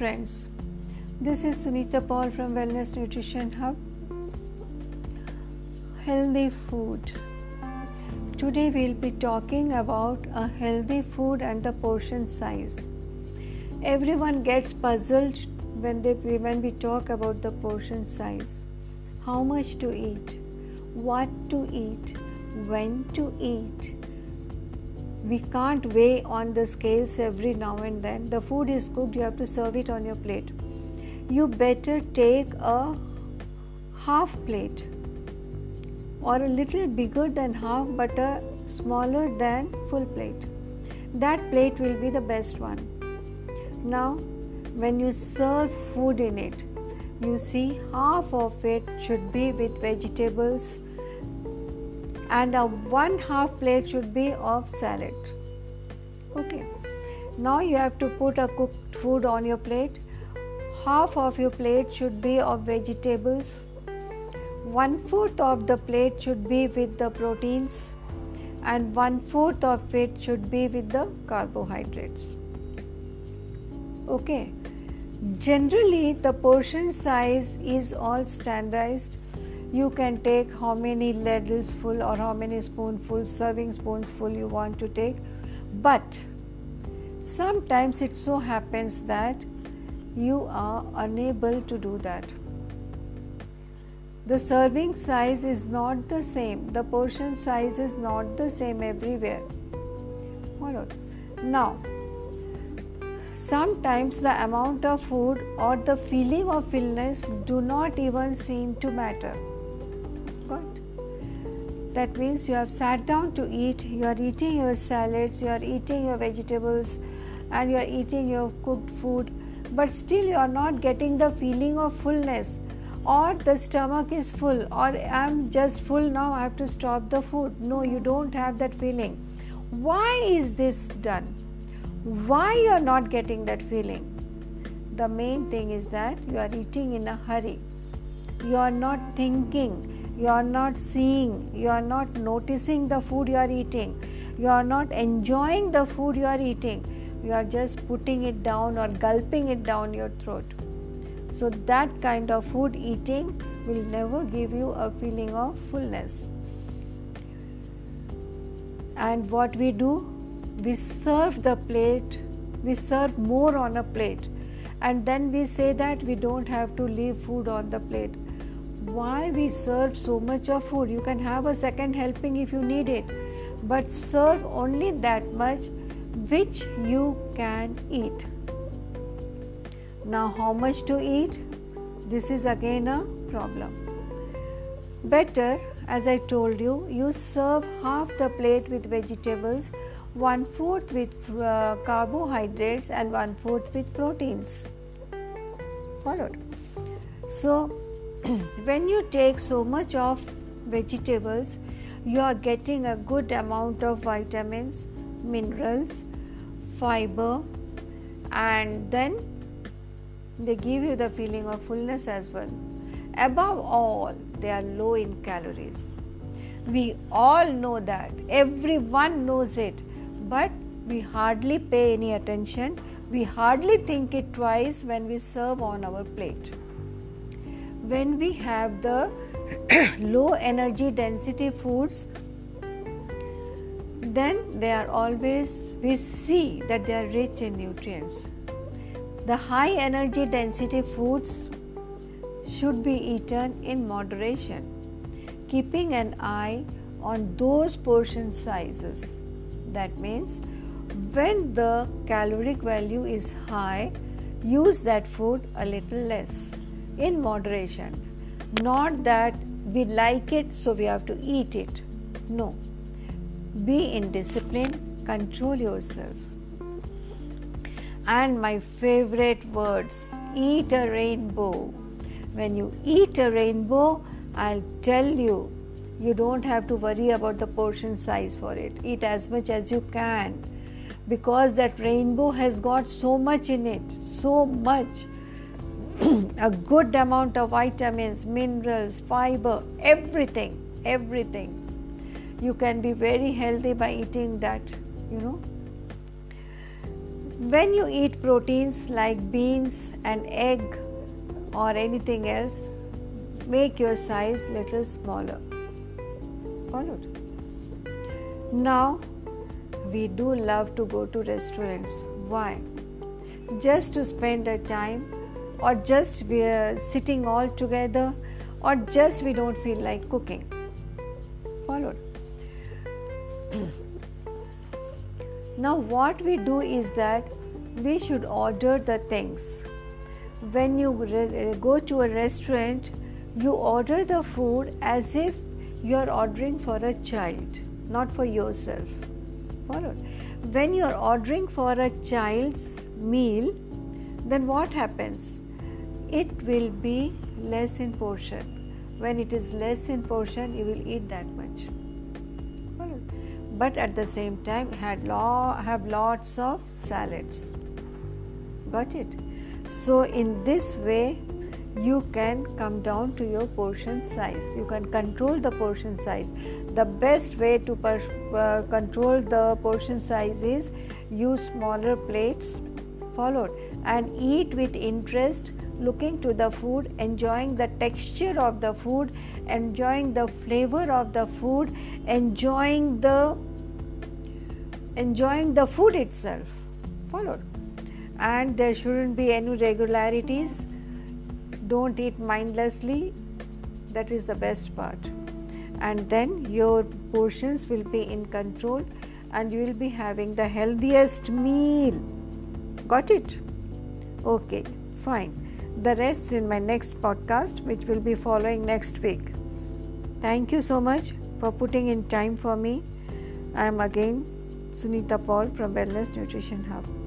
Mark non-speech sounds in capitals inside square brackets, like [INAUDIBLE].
friends. This is Sunita Paul from Wellness Nutrition Hub. Healthy food. Today we'll be talking about a healthy food and the portion size. Everyone gets puzzled when they when we talk about the portion size. How much to eat? What to eat? When to eat? We can't weigh on the scales every now and then. The food is cooked, you have to serve it on your plate. You better take a half plate or a little bigger than half but a smaller than full plate. That plate will be the best one. Now, when you serve food in it, you see half of it should be with vegetables and a one half plate should be of salad. Okay. Now you have to put a cooked food on your plate. Half of your plate should be of vegetables. One fourth of the plate should be with the proteins. And one fourth of it should be with the carbohydrates. Okay. Generally the portion size is all standardized you can take how many ladles full or how many spoonfuls serving spoons full you want to take. But sometimes it so happens that you are unable to do that. The serving size is not the same. The portion size is not the same everywhere. Now? Sometimes the amount of food or the feeling of fullness do not even seem to matter that means you have sat down to eat, you are eating your salads, you are eating your vegetables, and you are eating your cooked food, but still you are not getting the feeling of fullness, or the stomach is full, or I'm just full now, I have to stop the food. No, you don't have that feeling. Why is this done? Why you are not getting that feeling? The main thing is that you are eating in a hurry. You are not thinking you are not seeing, you are not noticing the food you are eating, you are not enjoying the food you are eating, you are just putting it down or gulping it down your throat. So, that kind of food eating will never give you a feeling of fullness. And what we do, we serve the plate, we serve more on a plate, and then we say that we don't have to leave food on the plate why we serve so much of food. You can have a second helping if you need it, but serve only that much which you can eat. Now, how much to eat? This is again a problem. Better, as I told you, you serve half the plate with vegetables, one fourth with uh, carbohydrates, and one fourth with proteins. Followed. So, [CLEARS THROAT] when you take so much of vegetables, you are getting a good amount of vitamins, minerals, fiber, and then they give you the feeling of fullness as well. Above all, they are low in calories. We all know that, everyone knows it, but we hardly pay any attention. We hardly think it twice when we serve on our plate when we have the [CLEARS THROAT] low energy density foods then they are always we see that they are rich in nutrients. The high energy density foods should be eaten in moderation keeping an eye on those portion sizes. That means when the caloric value is high use that food a little less in moderation. Not that we like it, so we have to eat it. No. Be in discipline, control yourself. And my favorite words eat a rainbow. When you eat a rainbow, I'll tell you, you don't have to worry about the portion size for it. Eat as much as you can because that rainbow has got so much in it, so much [CLEARS THROAT] a good amount of vitamins, minerals, fiber, everything, everything. You can be very healthy by eating that, you know. when you eat proteins like beans and egg or anything else make your size little smaller followed now we do love to go to restaurants why just to spend a time or just we are sitting all together or just we don't feel like cooking. Followed. [CLEARS THROAT] Now what we do is that we should order the things. When you re- go to a restaurant you order the food as if you are ordering for a child not for yourself. Followed. When you are ordering for a child's meal then what happens it will be less in portion. When it is less in portion you will eat that much. But at the same time had law, have lots of salads. Got it? So in this way you can come down to your portion size. You can control the portion size. The best way to per, uh, control the portion size is use smaller plates followed and eat with interest looking to the food enjoying the texture of the food enjoying the flavor of the food enjoying the enjoying the food itself. Followed. And there shouldn't be any regularities don't eat mindlessly. That is the best part. And then your portions will be in control and you will be having the healthiest meal. Got it? Okay fine the rest in my next podcast which will be following next week. Thank you so much for putting in time for me. I am again sunita paul from wellness nutrition hub